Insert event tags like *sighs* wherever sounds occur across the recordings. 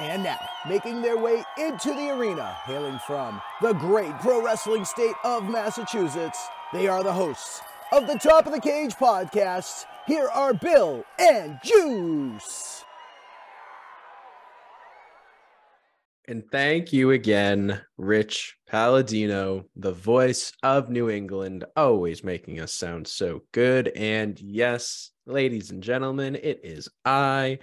And now, making their way into the arena, hailing from the great pro wrestling state of Massachusetts, they are the hosts of the Top of the Cage podcast. Here are Bill and Juice. And thank you again, Rich Palladino, the voice of New England, always making us sound so good. And yes, ladies and gentlemen, it is I.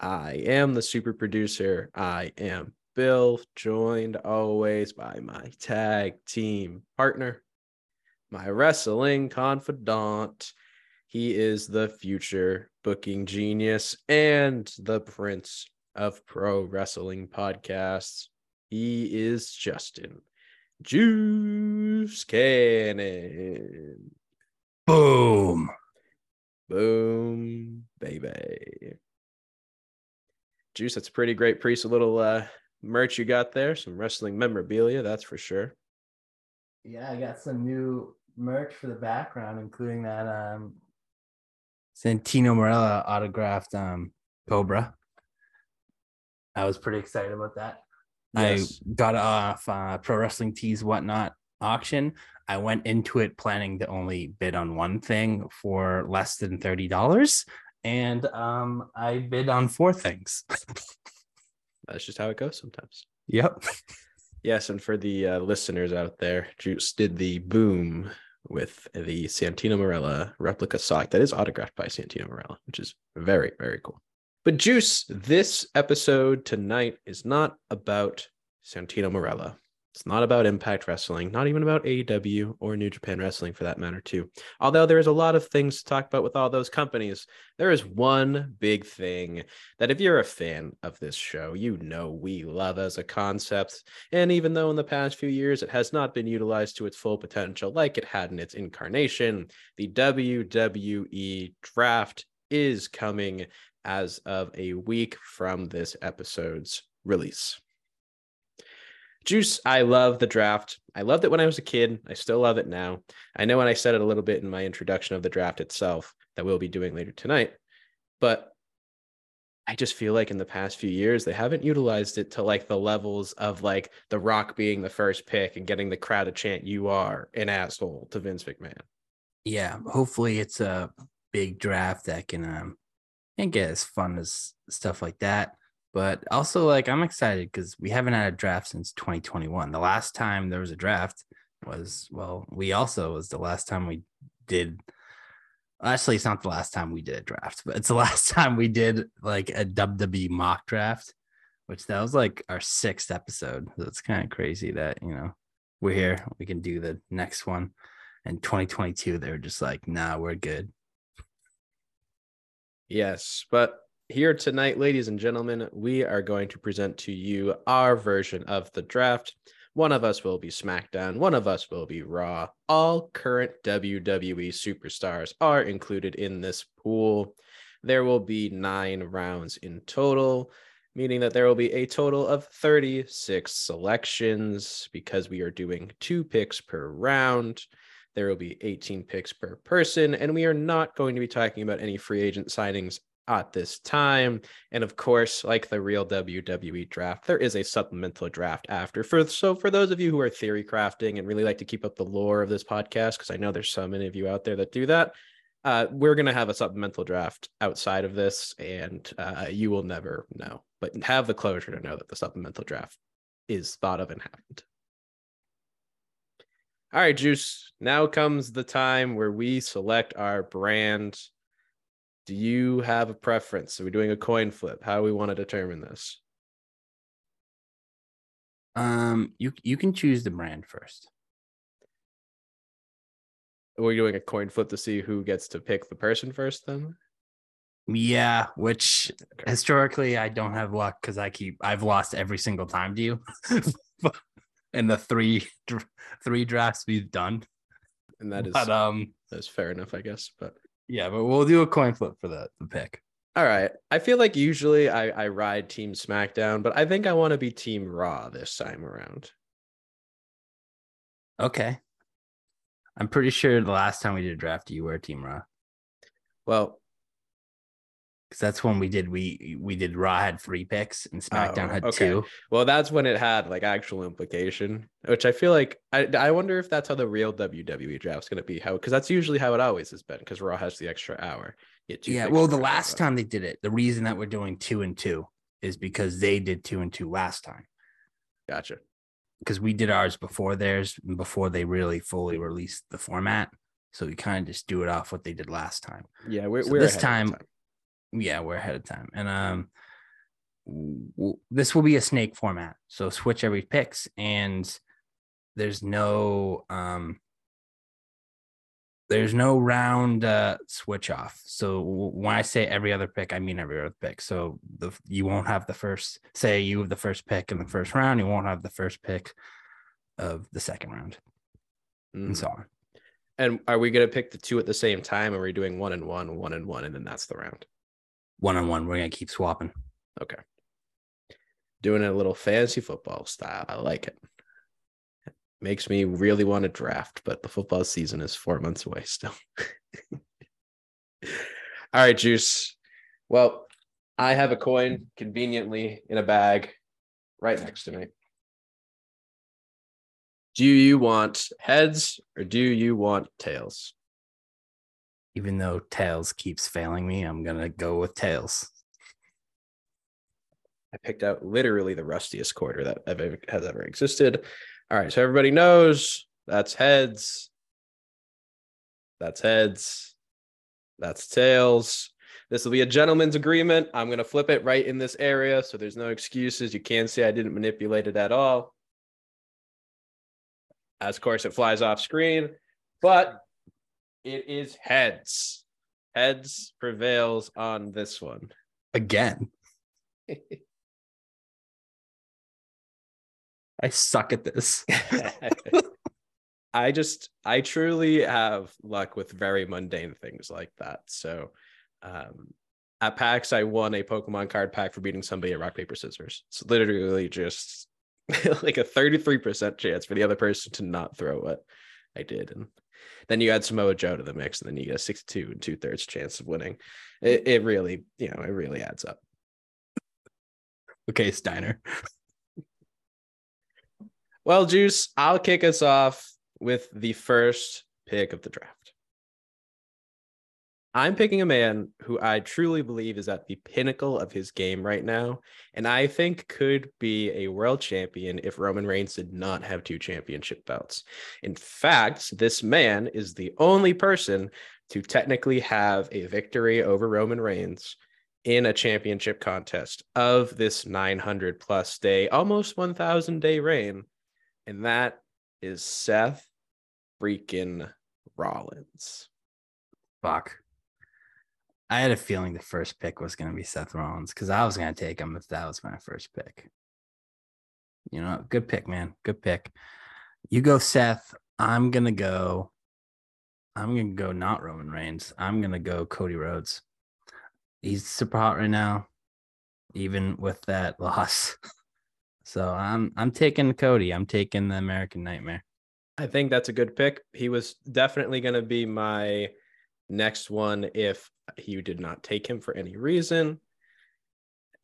I am the super producer. I am Bill, joined always by my tag team partner, my wrestling confidant. He is the future booking genius and the prince of pro wrestling podcasts. He is Justin Juice Cannon. Boom. Boom, baby. Juice, that's a pretty great piece A little uh, merch you got there. Some wrestling memorabilia, that's for sure. Yeah, I got some new merch for the background, including that um Santino Marella autographed um Cobra. I was pretty excited about that. Yes. I got off uh, Pro Wrestling Tees Whatnot auction. I went into it planning to only bid on one thing for less than thirty dollars, and um, I bid on four things. *laughs* That's just how it goes sometimes. yep. Yes, and for the uh, listeners out there, Juice did the boom with the Santino Marella replica sock that is autographed by Santino Marella, which is very, very cool. But Juice, this episode tonight is not about Santino Marella. It's not about Impact Wrestling, not even about AEW or New Japan Wrestling for that matter, too. Although there is a lot of things to talk about with all those companies, there is one big thing that if you're a fan of this show, you know we love as a concept. And even though in the past few years it has not been utilized to its full potential like it had in its incarnation, the WWE draft is coming as of a week from this episode's release. Juice, I love the draft. I loved it when I was a kid. I still love it now. I know when I said it a little bit in my introduction of the draft itself that we'll be doing later tonight, but I just feel like in the past few years they haven't utilized it to like the levels of like The Rock being the first pick and getting the crowd to chant "You are an asshole" to Vince McMahon. Yeah. Hopefully, it's a big draft that can um can get as fun as stuff like that. But also, like, I'm excited because we haven't had a draft since 2021. The last time there was a draft was, well, we also was the last time we did. Actually, it's not the last time we did a draft, but it's the *laughs* last time we did like a WWE mock draft, which that was like our sixth episode. So it's kind of crazy that, you know, we're here. We can do the next one. And 2022, they were just like, nah, we're good. Yes, but here tonight, ladies and gentlemen, we are going to present to you our version of the draft. One of us will be SmackDown, one of us will be Raw. All current WWE superstars are included in this pool. There will be nine rounds in total, meaning that there will be a total of 36 selections because we are doing two picks per round. There will be 18 picks per person, and we are not going to be talking about any free agent signings at this time. And of course, like the real WWE draft, there is a supplemental draft after. For so for those of you who are theory crafting and really like to keep up the lore of this podcast, because I know there's so many of you out there that do that. Uh, we're gonna have a supplemental draft outside of this, and uh, you will never know, but have the closure to know that the supplemental draft is thought of and happened. All right, Juice. Now comes the time where we select our brand. Do you have a preference? Are we doing a coin flip? How do we want to determine this? Um, you you can choose the brand first. We're we doing a coin flip to see who gets to pick the person first then? Yeah, which Okay. historically I don't have luck because I keep I've lost every single time to you *laughs* in the three three drafts we've done. And that is But um, that's fair enough, I guess. But yeah, but we'll do a coin flip for the the pick. all right. I feel like usually I, I ride Team SmackDown, but I think I want to be Team Raw this time around. Okay. I'm pretty sure the last time we did a draft, you were Team Raw. Well, because that's when we did we we did Raw had three picks and oh, SmackDown Oh, had okay. two. Well, that's when it had like actual implication, which I feel like I I wonder if that's how the real WWE draft's gonna be. How because that's usually how it always has been. Because Raw has the extra hour. You get two Yeah, well, the last time they did it, the reason that we're doing two and two is because they did two and two last time. Gotcha. Because we did ours before theirs, and before they really fully released the format. So we kind of just do it off what they did last time. Yeah, we're, So we're this of time- Yeah, we're ahead of time, and um, w- this will be a snake format. So switch every picks, and there's no um, there's no round uh switch off. So when I say every other pick, I mean every other pick. So the you won't have the first say you have the first pick in the first round, you won't have the first pick of the second round, Mhm. and so on. And are we gonna pick the two at the same time? Or are we doing one and one, one and one, and then that's the round? One on one, we're gonna keep swapping. Okay. Doing it a little fancy football style. I like it. Makes me really want to draft, but the football season is four months away still. *laughs* All right, Juice. Well, I have a coin conveniently in a bag right next to me. Do you want heads or do you want tails? Even though tails keeps failing me, I'm gonna go with tails. I picked out literally the rustiest quarter that ever has ever existed. All right, so everybody knows that's heads. That's heads. That's tails. This will be a gentleman's agreement. I'm going to flip it right in this area, so there's no excuses. You can't say I didn't manipulate it at all. As of course, it flies off screen, but it is heads. Heads prevails on this one. Again, *laughs* I suck at this. I just I truly have luck with very mundane things like that. So um at PAX I won a Pokemon card pack for beating somebody at rock, paper, scissors. It's literally just *laughs* like a 33% chance for the other person to not throw what I did. And then you add Samoa Joe to the mix, and then you get a 62 and two thirds chance of winning. It, mm-hmm. it really, you know, it really adds up. okay, Steiner. *laughs* Well, Juice, I'll kick us off with the first pick of the draft. I'm picking a man who I truly believe is at the pinnacle of his game right now, and I think could be a world champion if Roman Reigns did not have two championship belts. In fact, this man is the only person to technically have a victory over Roman Reigns in a championship contest of this 900 plus day, almost 1000 day reign and that is Seth freaking Rollins. Fuck. I had a feeling the first pick was going to be Seth Rollins because I was going to take him if that was my first pick. You know, good pick, man. Good pick. You go, Seth. I'm going to go. I'm going to go not Roman Reigns. I'm going to go Cody Rhodes. He's super hot right now, even with that *laughs* loss. So I'm I'm taking Cody. I'm taking the American Nightmare. I think that's a good pick. He was definitely going to be my next one if he did not take him for any reason.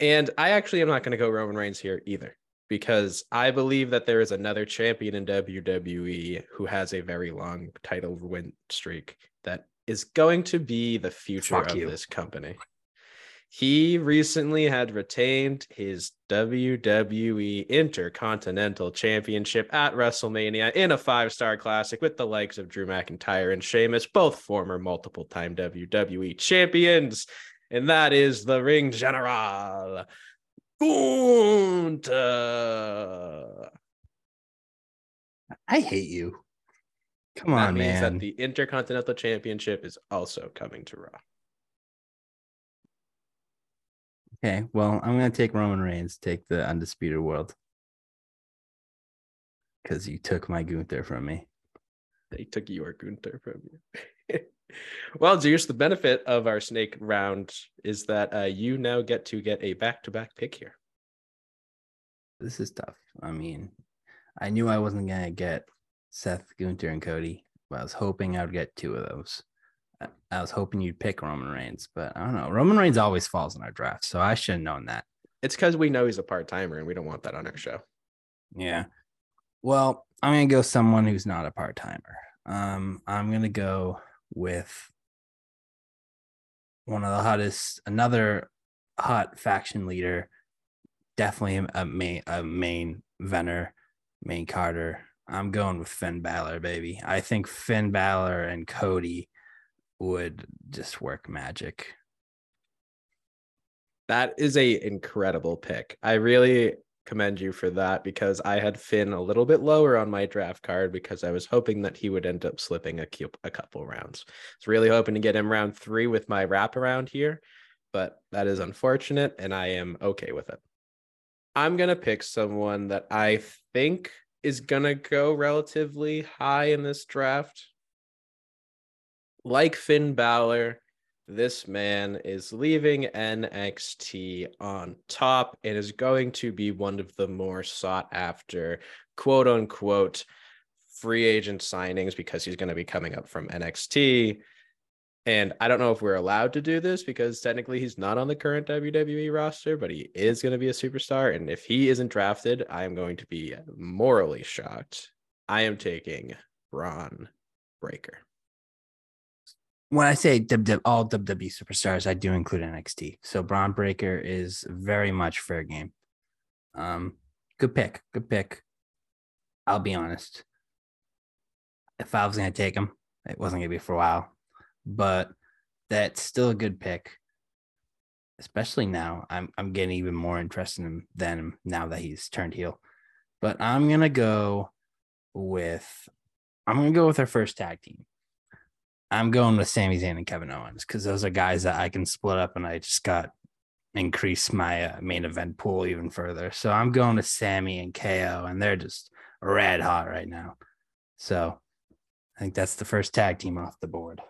And I actually am not going to go Roman Reigns here either because I believe that there is another champion in WWE who has a very long title win streak that is going to be the future Fuck of you. this company. He recently had retained his WWE Intercontinental Championship at WrestleMania in a five star classic with the likes of Drew McIntyre and Sheamus, both former multiple time WWE champions. And that is the ring general, Gunther. I hate you. Come that on, means man. that the Intercontinental Championship is also coming to Raw. Okay, well, I'm gonna take Roman Reigns, take the undisputed world. Because you took my Gunther from me. They took your Gunther from you. *laughs* well, Zeus, the benefit of our snake round is that uh, you now get to get a back to back pick here. This is tough. I mean, I knew I wasn't gonna get Seth, Gunther, and Cody, but I was hoping I would get two of those. I- was hoping you'd pick Roman Reigns, but I don't know. Roman Reigns always falls in our draft, so I should have known that. It's because we know he's a part timer and we don't want that on our show. Yeah. Well, I'm gonna go someone who's not a part timer. Um, I'm gonna go with one of the hottest, another hot faction leader, definitely a main, a main Venner, main Carter. I'm going with Finn Balor, baby. I think Finn Balor and Cody would just work magic. That is a incredible pick. I really commend you for that because I had Finn a little bit lower on my draft card because I was hoping that he would end up slipping a, a couple rounds. I was really hoping to get him round three with my wraparound here, but that is unfortunate and I am okay with it. I'm going to pick someone that I think is going to go relatively high in this draft. Like Finn Balor, this man is leaving NXT on top and is going to be one of the more sought after, quote unquote, free agent signings because he's going to be coming up from NXT. And I don't know if we're allowed to do this because technically he's not on the current WWE roster, but he is going to be a superstar. And if he isn't drafted, I am going to be morally shocked. I am taking Bron Breakker when I say all WWE superstars, I do include NXT. So Bron Breakker is very much fair game. Um, good pick, good pick. I'll be honest. If I was gonna take him, it wasn't gonna be for a while, but that's still a good pick. Especially now, I'm I'm getting even more interested in him than now that he's turned heel. But I'm gonna go with I'm gonna go with our first tag team. I'm going with Sami Zayn and Kevin Owens because those are guys that I can split up, and I just got increase my uh, main event pool even further. So I'm going to Sami and KO, and they're just red hot right now. So I think that's the first tag team off the board.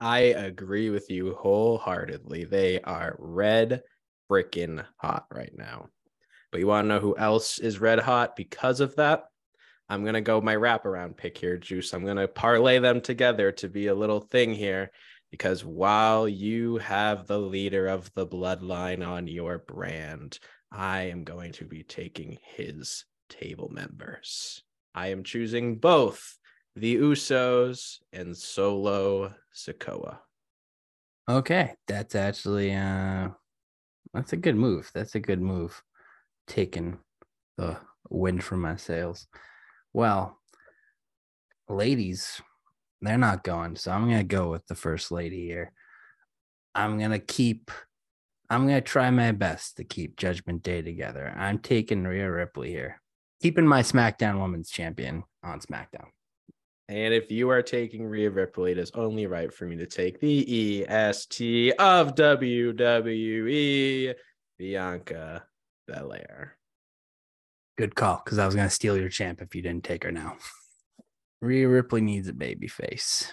I agree with you wholeheartedly. They are red freaking hot right now. But you want to know who else is red hot because of that? I'm going to go my wraparound pick here, Juice. I'm going to parlay them together to be a little thing here because while you have the leader of the bloodline on your brand, I am going to be taking his table members. I am choosing both the Usos and Solo Sikoa. Okay, that's actually uh that's a good move. That's a good move. Taking the wind from my sails. Well, ladies, they're not going. So I'm going to go with the first lady here. I'm going to keep, I'm going to try my best to keep Judgment Day together. I'm taking Rhea Ripley here, keeping my SmackDown Women's Champion on SmackDown. And if you are taking Rhea Ripley, it is only right for me to take the EST of WWE, Bianca Belair. Good call, because I was going to steal your champ if you didn't take her now. Rhea Ripley needs a baby face.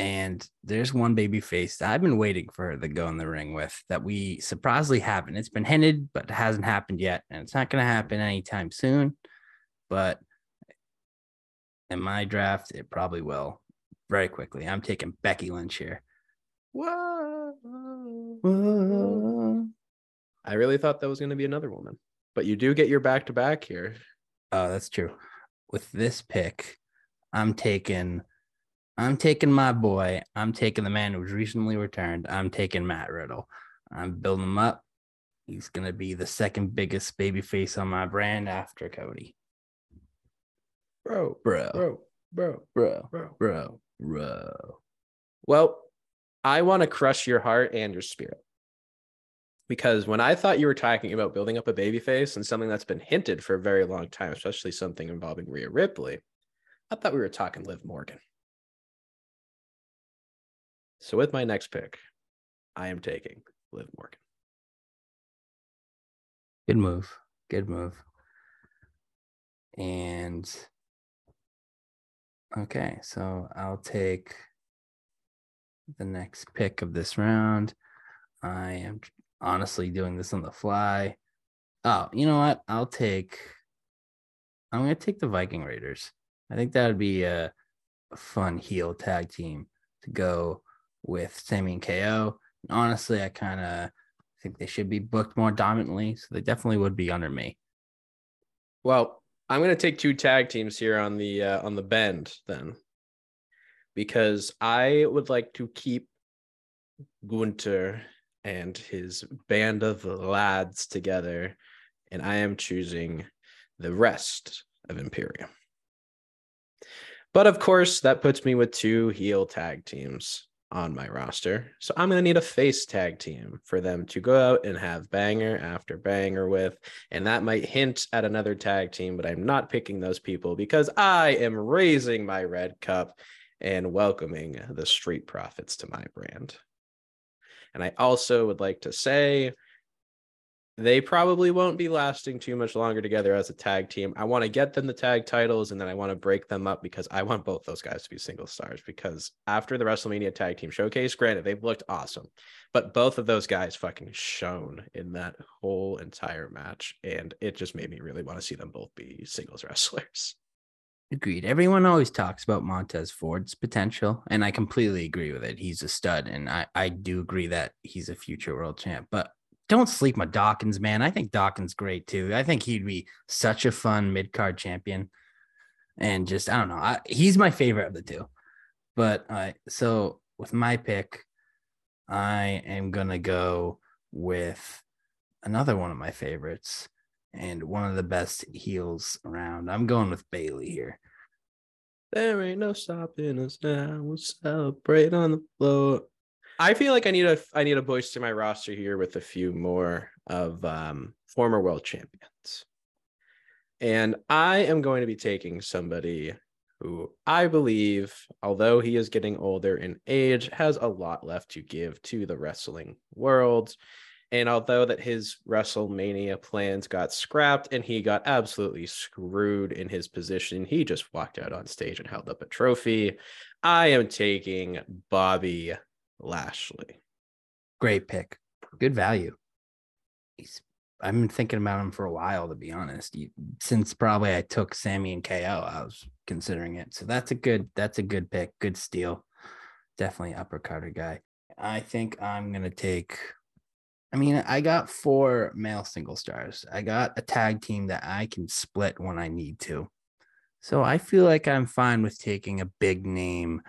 And there's one baby face that I've been waiting for her to go in the ring with that we surprisingly haven't. It's been hinted, but it hasn't happened yet. And it's not going to happen anytime soon. But in my draft, it probably will very quickly. I'm taking Becky Lynch here. Whoa. Whoa. I really thought that was going to be another woman, but you do get your back to back here. Oh, that's true. With this pick, I'm taking I'm taking my boy. I'm taking the man who's recently returned. I'm taking Matt Riddle. I'm building him up. He's gonna be the second biggest baby face on my brand after Cody. Bro, Bro, bro, bro, bro, bro. bro, bro. Well, I want to crush your heart and your spirit. Because when I thought you were talking about building up a baby face and something that's been hinted for a very long time, especially something involving Rhea Ripley, I thought we were talking Liv Morgan. So with my next pick, I am taking Liv Morgan. Good move. Good move. And okay, so I'll take the next pick of this round. I am honestly doing this on the fly. Oh, you know what? I'll take I'm gonna take the Viking Raiders. I think that would be a fun heel tag team to go with Sammy and KO. Honestly, I kind of think they should be booked more dominantly, so they definitely would be under me. Well, I'm to take two tag teams here on the uh, on the bend then, because I would like to keep Gunther and his band of lads together, and I am choosing the rest of Imperium. But of course, that puts me with two heel tag teams on my roster. So I'm going to need a face tag team for them to go out and have banger after banger with. And that might hint at another tag team, but I'm not picking those people because I am raising my red cup and welcoming the Street Profits to my brand. And I also would like to say they probably won't be lasting too much longer together as a tag team. I want to get them the tag titles and then I want to break them up because I want both those guys to be single stars. Because after the WrestleMania tag team showcase, granted, they've looked awesome, but both of those guys fucking shone in that whole entire match. And it just made me really want to see them both be singles wrestlers. Agreed. Everyone always talks about Montez Ford's potential, and I completely agree with it. He's a stud, and I, I do agree that he's a future world champ. But don't sleep on Dawkins, man. I think Dawkins great too. I think he'd be such a fun mid card champion, and just I don't know. I, he's my favorite of the two. But uh, so with my pick, I am gonna go with another one of my favorites and one of the best heels around. I'm going with Bayley here. There ain't no stopping us now. We'll celebrate on the floor. I feel like I need a I need a boost to my roster here with a few more of um, former world champions, and I am going to be taking somebody who I believe, although he is getting older in age, has a lot left to give to the wrestling world. And although that his WrestleMania plans got scrapped and he got absolutely screwed in his position, he just walked out on stage and held up a trophy. I am taking Bobby Lashley. Great pick. Good value. He's I've been thinking about him for a while, to be honest. Since probably I took Sami and KO, I was considering it. So that's a good that's a good pick. Good steal. Definitely upper Carter guy. I think I'm gonna take I mean, I got four male single stars. I got a tag team that I can split when I need to. So I feel like I'm fine with taking a big name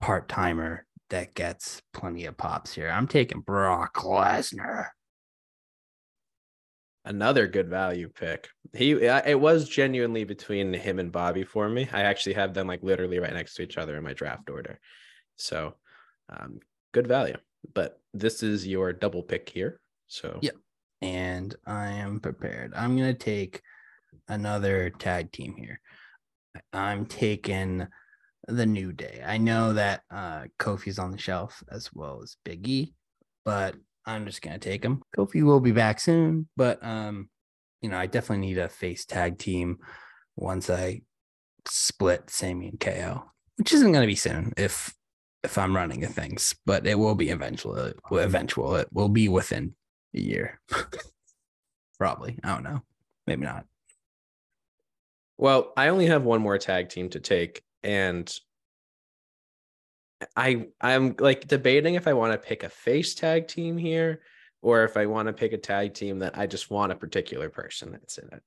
part timer that gets plenty of pops here. I'm taking Brock Lesnar. Another good value pick. He it was genuinely between him and Bobby for me. I actually have them like literally right next to each other in my draft order. So, um, good value. But this is your double pick here. So yeah, and I am prepared. I'm gonna take another tag team here. I'm taking the New Day. I know that uh, Kofi's on the shelf as well as Big E, but I'm just gonna take him. Kofi will be back soon, but um, you know, I definitely need a face tag team once I split Sami and KO, which isn't gonna be soon if if I'm running of things, but it will be eventual. Eventual, it will be within a year, *laughs* probably. I don't know, maybe not. Well, I only have one more tag team to take, and I I'm like debating if I want to pick a face tag team here or if I want to pick a tag team that I just want a particular person that's in it.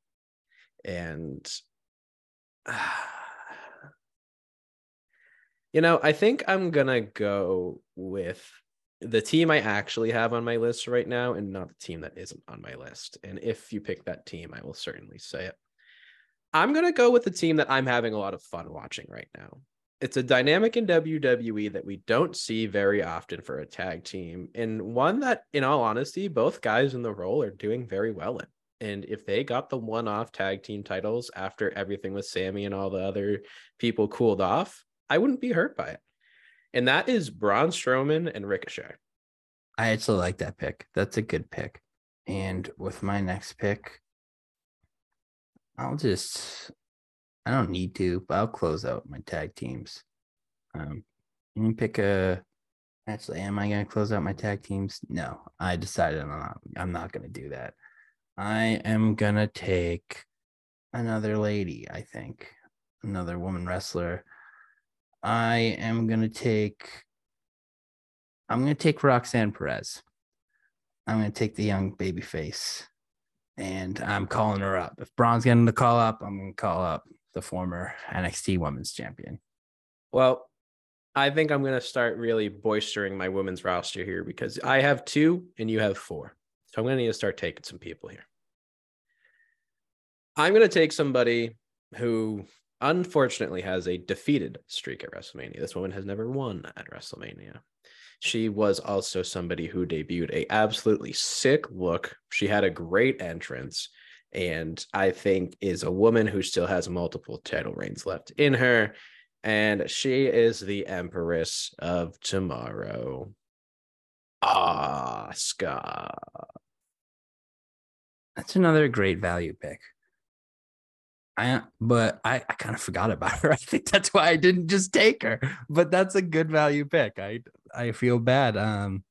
And uh, *sighs* you know, I think I'm to go with the team I actually have on my list right now and not the team that isn't on my list. And if you pick that team, I will certainly say it. I'm to go with the team that I'm having a lot of fun watching right now. It's a dynamic in WWE that we don't see very often for a tag team, and one that, in all honesty, both guys in the role are doing very well in. And if they got the one off tag team titles after everything with Sami and all the other people cooled off, I wouldn't be hurt by it. And that is Braun Strowman and Ricochet. I actually like that pick. That's a good pick. And with my next pick, I'll just I don't need to, but I'll close out my tag teams. Um, can pick a. Actually, am I to close out my tag teams? No, I decided I'm not. I'm not to do that. I am to take another lady. I think another woman wrestler. I am gonna take. I'm gonna take Roxanne Perez. I'm gonna take the young baby face, and I'm calling her up. If Bron's getting the call up, I'm gonna call up the former NXT Women's Champion. Well, I think I'm to start really boistering my women's roster here because I have two and you have four. So I'm to need to start taking some people here. I'm to take somebody who unfortunately has a defeated streak at WrestleMania. This woman has never won at WrestleMania. She was also somebody who debuted a absolutely sick look. She had a great entrance and I think is a woman who still has multiple title reigns left in her and she is the Empress of Tomorrow. Asuka. That's another great value pick. I but I, I kind of forgot about her. *laughs* I think that's why I didn't just take her. But that's a good value pick. I I feel bad. Um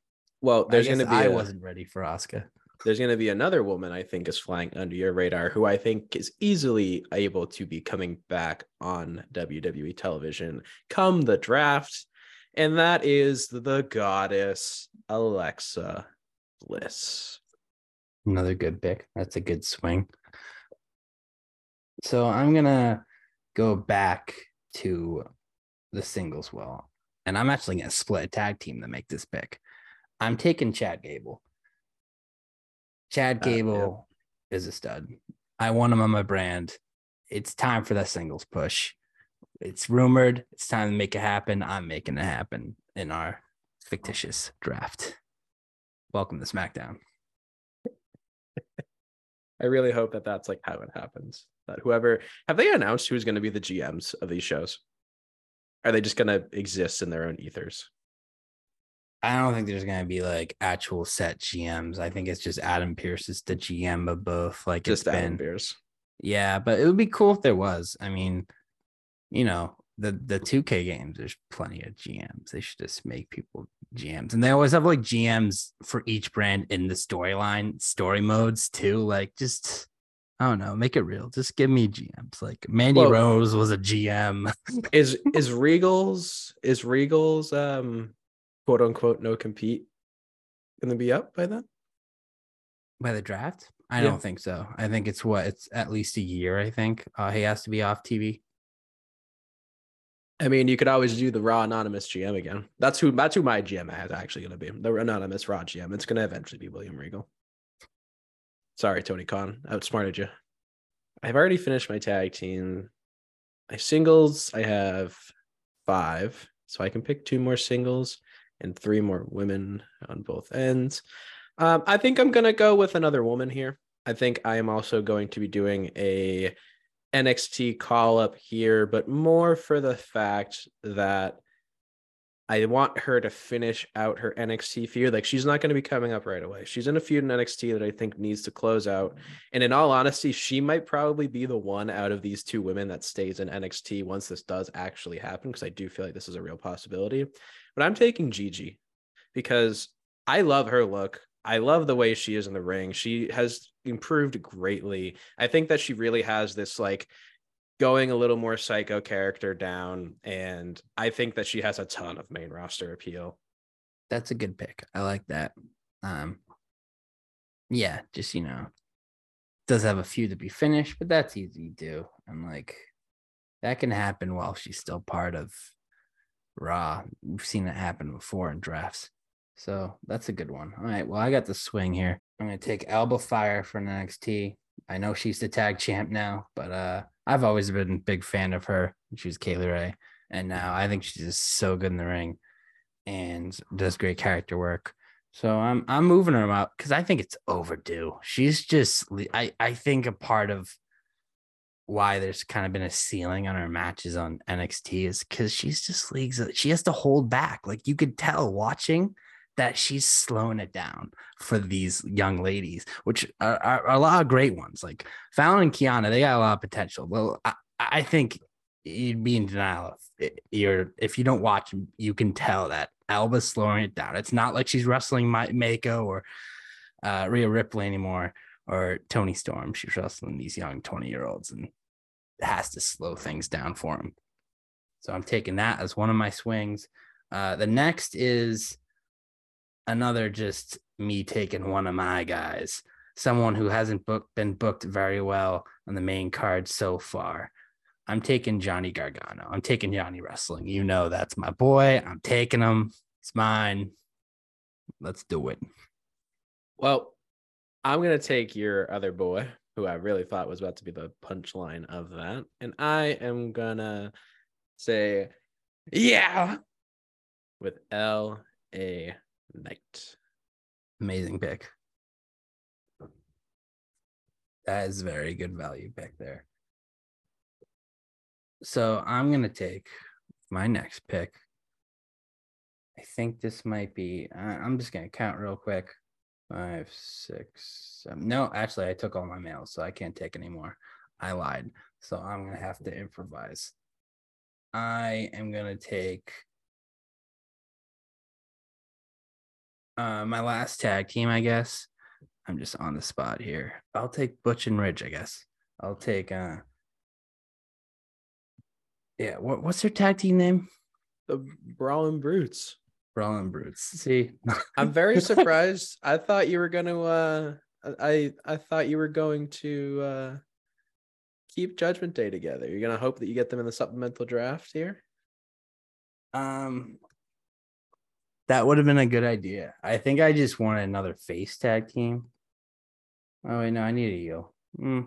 well, there's going to be. I a, wasn't ready for Asuka. there's going to be another woman I think is flying under your radar who I think is easily able to be coming back on WWE television come the draft. And that is the goddess Alexa Bliss. Another good pick. That's a good swing. So I'm going to go back to the singles well. And I'm actually going to split a tag team to make this pick. I'm taking Chad Gable. Chad uh, Gable uh, yeah. is a stud. I want him on my brand. It's time for that singles push. It's rumored. It's time to make it happen. I'm making it happen in our fictitious draft. Welcome to SmackDown. *laughs* I really hope that that's like how it happens. That whoever have they announced who's going to be the GMs of these shows? Are they just going to exist in their own ethers? I don't think there's gonna be like actual set GMs. I think it's just Adam Pearce is the GM of both. Like just Adam been, Pearce. Yeah, but it would be cool if there was. I mean, you know, the the 2K games, there's plenty of GMs. They should just make people GMs. And they always have like GMs for each brand in the storyline, story modes too. Like just I don't know, make it real. Just give me GMs. Like Mandy well, Rose was a GM. *laughs* is is Regal's is Regal's um quote unquote no compete going to be up by then? By the draft? I yeah. don't think so. I think it's what it's at least a year. I think uh, he has to be off TV. I mean, you could always do the raw anonymous GM again. That's who that's who my GM is actually going to be. The anonymous raw GM. It's going to eventually be William Regal. Sorry, Tony Khan, outsmarted you. I've already finished my tag team. My singles, I have five, so I can pick two more singles and three more women on both ends. Um, I think I'm gonna go with another woman here. I think I am also going to be doing a NXT call up here, but more for the fact that I want her to finish out her NXT feud. Like she's not going to be coming up right away. She's in a feud in NXT that I think needs to close out. Mm-hmm. And in all honesty, she might probably be the one out of these two women that stays in NXT once this does actually happen. Because I do feel like this is a real possibility. But I'm taking Gigi because I love her look. I love the way she is in the ring. She has improved greatly. I think that she really has this like going a little more psycho character down. And I think that she has a ton of main roster appeal. That's a good pick. I like that. Um yeah, just you know, does have a few to be finished, but that's easy to do. And like that can happen while she's still part of Raw. We've seen it happen before in drafts. So that's a good one. All right. Well, I got the swing here. I'm gonna take Alba Fyre for NXT. I know she's the tag champ now, but uh I've always been a big fan of her. She was Kay Ray. And now I think she's just so good in the ring and does great character work. So I'm I'm moving her out because I think it's overdue. She's just I I think a part of why there's kind of been a ceiling on her matches on NXT is because she's just leagues. She has to hold back. Like you could tell watching that she's slowing it down for these young ladies, which are, are, are a lot of great ones. Like Fallon and Kiana, they got a lot of potential. Well, I, I think you'd be in denial if you're if you don't watch you can tell that Alba's slowing it down. It's not like she's wrestling My- Meiko or uh, Rhea Ripley anymore or Toni Storm. She's wrestling these young 20 year olds and has to slow things down for him. So I'm taking that as one of my swings. Uh, the next is another just me taking one of my guys, someone who hasn't been booked very well on the main card so far. I'm taking Johnny Gargano. I'm taking Johnny Wrestling. You know that's my boy. I'm taking him. It's mine. Let's do it. Well, I'm gonna take your other boy, who I really thought was about to be the punchline of that, and I am gonna say, yeah, with L A Knight. Amazing pick. That is very good value pick there. So I'm gonna take my next pick. I think this might be. I'm just gonna count real quick. Five, six, seven. No, actually, I took all my mails, so I can't take anymore. I lied. So I'm gonna have to improvise. I am gonna take uh, my last tag team, I guess. I'm just on the spot here. I'll take Butch and Ridge, I guess. I'll take uh yeah, what, what's their tag team name? The Brawling Brutes. Brawling Brutes. See, *laughs* I'm very surprised. I thought you were gonna uh I I thought you were going to uh keep Judgment Day together. You're gonna hope that you get them in the supplemental draft here. Um, that would have been a good idea. I think I just wanted another face tag team. Oh wait, no, I need a heel. Hmm.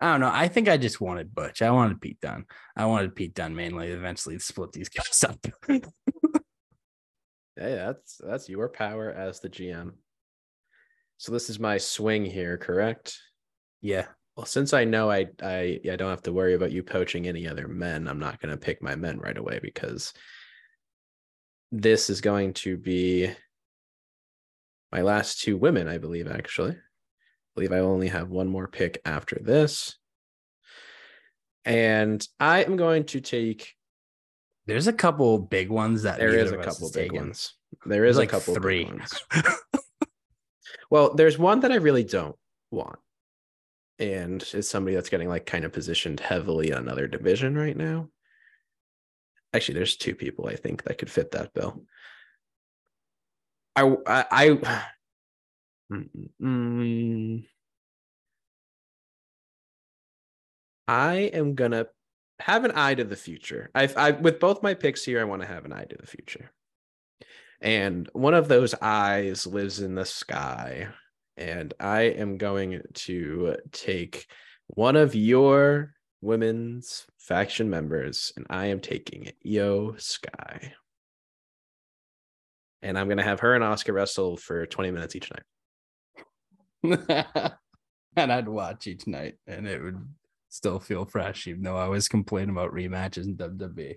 I don't know. I think I just wanted Butch. I wanted Pete Dunne. I wanted Pete Dunne mainly. Eventually, split these guys up. *laughs* Hey, that's that's your power as the GM. So this is my swing here, correct? yeah, Well, since I know I I I don't have to worry about you poaching any other men, I'm not going to pick my men right away because this is going to be my last two women, I believe actually. I believe I only have one more pick after this. And I am going to take there's a couple big ones that there is a couple big taken. ones. There is There's a couple three. big ones. Well, there's one that I really don't want. And it's somebody that's getting like kind of positioned heavily in another division right now. Actually, there's two people I think that could fit that bill. I I, I *sighs* Mm, I am gonna have an eye to the future. I, I with both my picks here, I want to have an eye to the future. And one of those eyes lives in the sky. And I am going to take one of your women's faction members, and I am taking Iyo Sky. And I'm going to have her and Asuka wrestle for 20 minutes each night. *laughs* and I'd watch each night, and it would still feel fresh, even though I was complaining about rematches in WWE.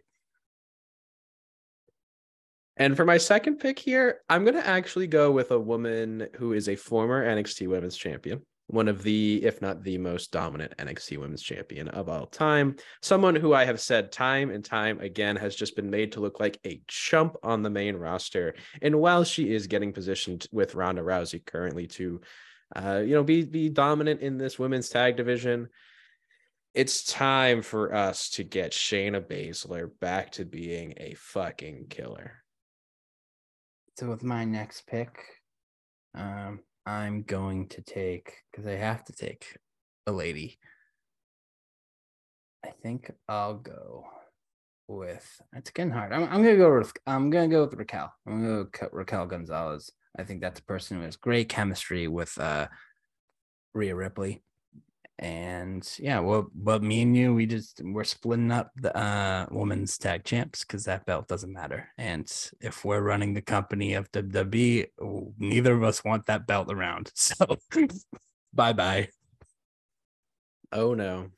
And for my second pick here, I'm going to actually go with a woman who is a former NXT Women's Champion, one of the, if not the most dominant NXT Women's Champion of all time. Someone who I have said time and time again has just been made to look like a chump on the main roster. And while she is getting positioned with Ronda Rousey currently to, uh, you know, be be dominant in this women's tag division, it's time for us to get Shayna Baszler back to being a fucking killer. So with my next pick, um, I'm going to take because I have to take a lady. I think I'll go with it's getting hard. I'm, I'm gonna go with I'm gonna go with Raquel. I'm gonna go with Raquel Gonzalez. I think that's a person who has great chemistry with uh Rhea Ripley. And yeah, well, but me and you, we just we're splitting up the uh women's tag champs because that belt doesn't matter. And if we're running the company of WWE, neither of us want that belt around. *laughs* So bye bye. Oh no.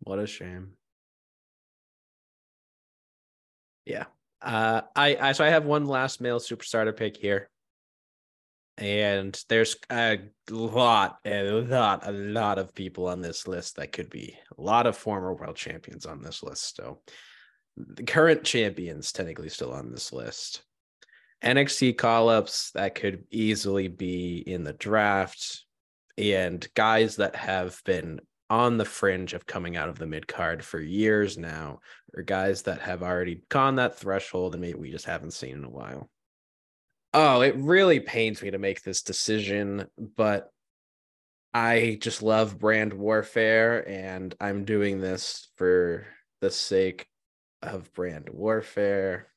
What a shame. Yeah. Uh I, I so I have one last male superstar to pick here. And there's a lot, a lot, a lot of people on this list that could be a lot of former world champions on this list. So the current champions technically still on this list. NXT call ups that could easily be in the draft and guys that have been on the fringe of coming out of the mid card for years now, or guys that have already gone that threshold and maybe we just haven't seen in a while. Oh, it really pains me to make this decision, but I just love brand warfare and I'm doing this for the sake of brand warfare.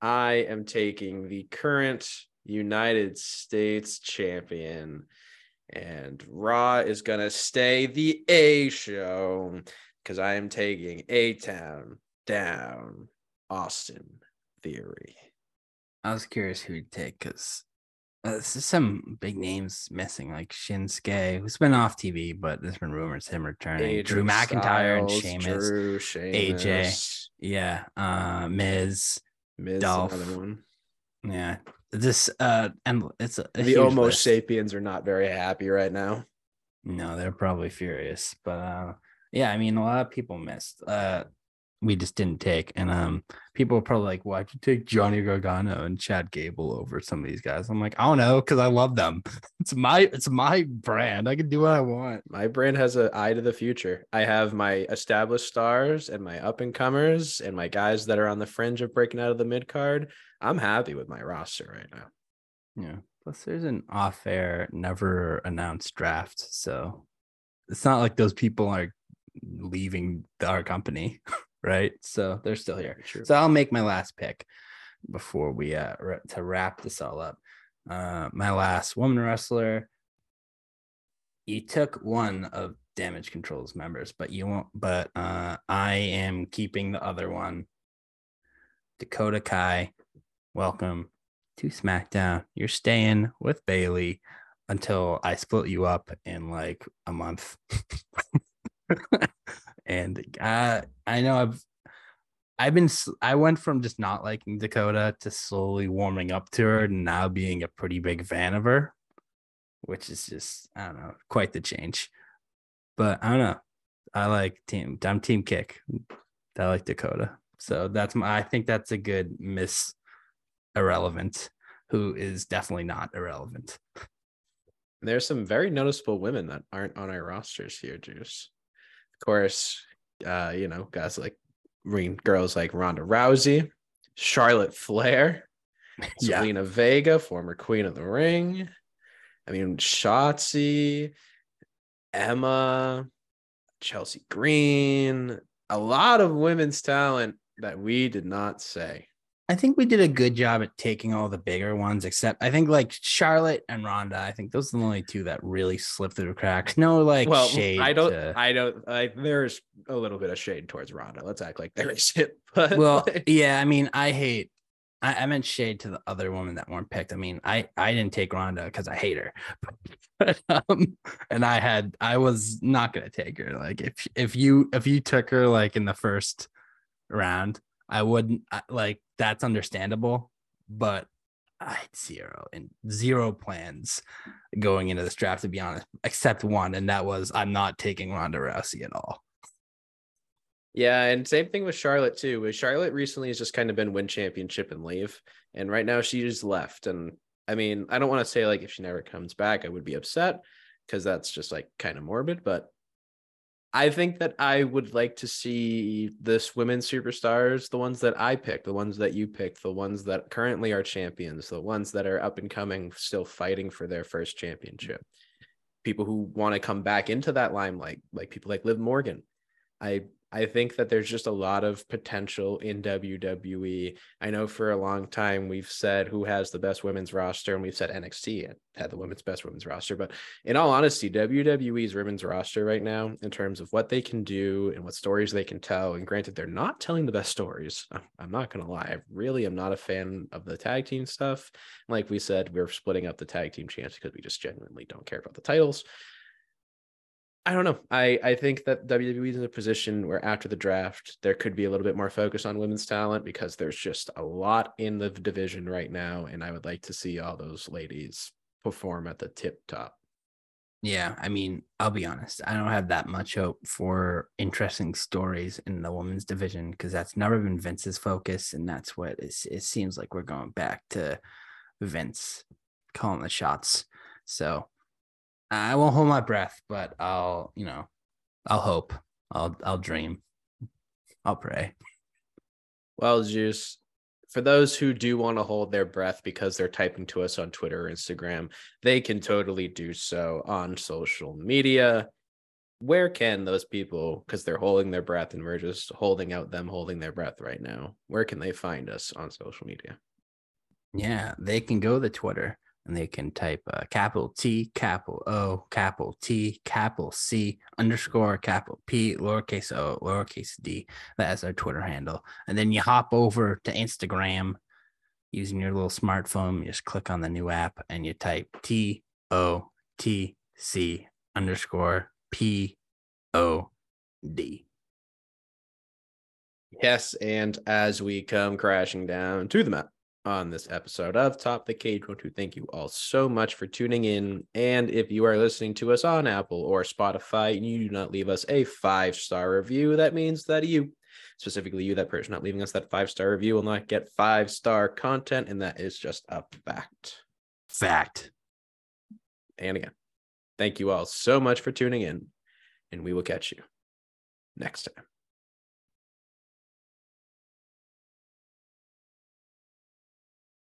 I am taking the current United States champion and Raw is going to stay the A show because I am taking A Town down Austin Theory. I was curious who would take because uh, there's some big names missing, like Shinsuke, who's been off TV, but there's been rumors him returning. Drew McIntyre and Sheamus, Drew, AJ, yeah, uh, Miz, Miz, Dolph. another one. Yeah, this uh, and it's a, a the Homo list. sapiens are not very happy right now. No, they're probably furious, but uh, yeah, I mean, a lot of people missed. Uh, we just didn't take. And um, people are probably like, why'd you take Johnny Gargano and Chad Gable over some of these guys? I'm like, I don't know, because I love them. *laughs* It's my it's my brand. I can do what I want. My brand has an eye to the future. I have my established stars and my up and comers and my guys that are on the fringe of breaking out of the mid card. I'm happy with my roster right now. Yeah. Plus, there's an off air, never announced draft. So it's not like those people are leaving our company. *laughs* right? So they're still here. So I'll make my last pick before we uh to wrap this all up. Uh my last woman wrestler. You took one of damage controls members, but you won't but uh I am keeping the other one. Dakota Kai, welcome to SmackDown. You're staying with Bayley until I split you up in like a month. *laughs* and uh, I know I've I've been I went from just not liking Dakota to slowly warming up to her and now being a pretty big fan of her, which is just I don't know quite the change. But I don't know. I like team. I'm team kick. I like Dakota. So that's my. I think that's a good miss irrelevant who is definitely not irrelevant. There's some very noticeable women that aren't on our rosters here, Juice. Of course, uh, you know, guys like ring girls like Ronda Rousey, Charlotte Flair, *laughs* yeah. Zelina Vega, former queen of the ring. I mean, Shotzi, Emma, Chelsea Green, a lot of women's talent that we did not say. I think we did a good job at taking all the bigger ones, except I think like Charlotte and Ronda. I think those are the only two that really slipped through the cracks. No, like well, shade. I don't. To... I don't. Like there's a little bit of shade towards Ronda. Let's act like there is it. *laughs* But well, like... yeah. I mean, I hate. I, I, meant shade to the other women that weren't picked. I mean, I I didn't take Ronda because I hate her, *laughs* but, um, and I had I was not gonna take her. Like if if you if you took her like in the first round, I wouldn't like that's understandable, but I had zero and zero plans going into this draft to be honest, except one, and that was I'm not taking Ronda Rousey at all. Yeah, and same thing with Charlotte too. With Charlotte recently has just kind of been win championship and leave, and right now she just left. And I mean, I don't want to say like if she never comes back, I would be upset because that's just like kind of morbid, but I think that I would like to see this women's superstars, the ones that I picked, the ones that you picked, the ones that currently are champions, the ones that are up and coming, still fighting for their first championship. People who want to come back into that limelight, like like people like Liv Morgan. I I think that there's just a lot of potential in WWE. I know for a long time we've said who has the best women's roster, and we've said NXT had the women's best women's roster. But in all honesty, WWE's women's roster right now, in terms of what they can do and what stories they can tell, and granted, they're not telling the best stories. I'm not going to lie. I really am not a fan of the tag team stuff. Like we said, we're splitting up the tag team champs because we just genuinely don't care about the titles. I don't know. I, I think that WWE is in a position where after the draft, there could be a little bit more focus on women's talent because there's just a lot in the division right now. And I would like to see all those ladies perform at the tip top. Yeah. I mean, I'll be honest. I don't have that much hope for interesting stories in the women's division because that's never been Vince's focus. And that's what it seems like we're going back to Vince calling the shots. So I won't hold my breath, but I'll, you know, I'll hope. I'll I'll dream. I'll pray. Well, Juice, for those who do want to hold their breath because they're typing to us on Twitter or Instagram, they can totally do so on social media. Where can those people, because they're holding their breath and we're just holding out them holding their breath right now, where can they find us on social media? Yeah, they can go to Twitter and they can type uh, capital T, capital O, capital T, capital C, underscore, capital P, lowercase o, lowercase d. That is our Twitter handle. And then you hop over to Instagram using your little smartphone. You just click on the new app and you type T O T C underscore P O D. Yes, and as we come crashing down to the map on this episode of Top the Cage. Want to thank you all so much for tuning in. And if you are listening to us on Apple or Spotify and you do not leave us a five star review, that means that you, specifically you, that person not leaving us that five star review, will not get five star content. And that is just a fact. Fact. And again, thank you all so much for tuning in. And we will catch you next time.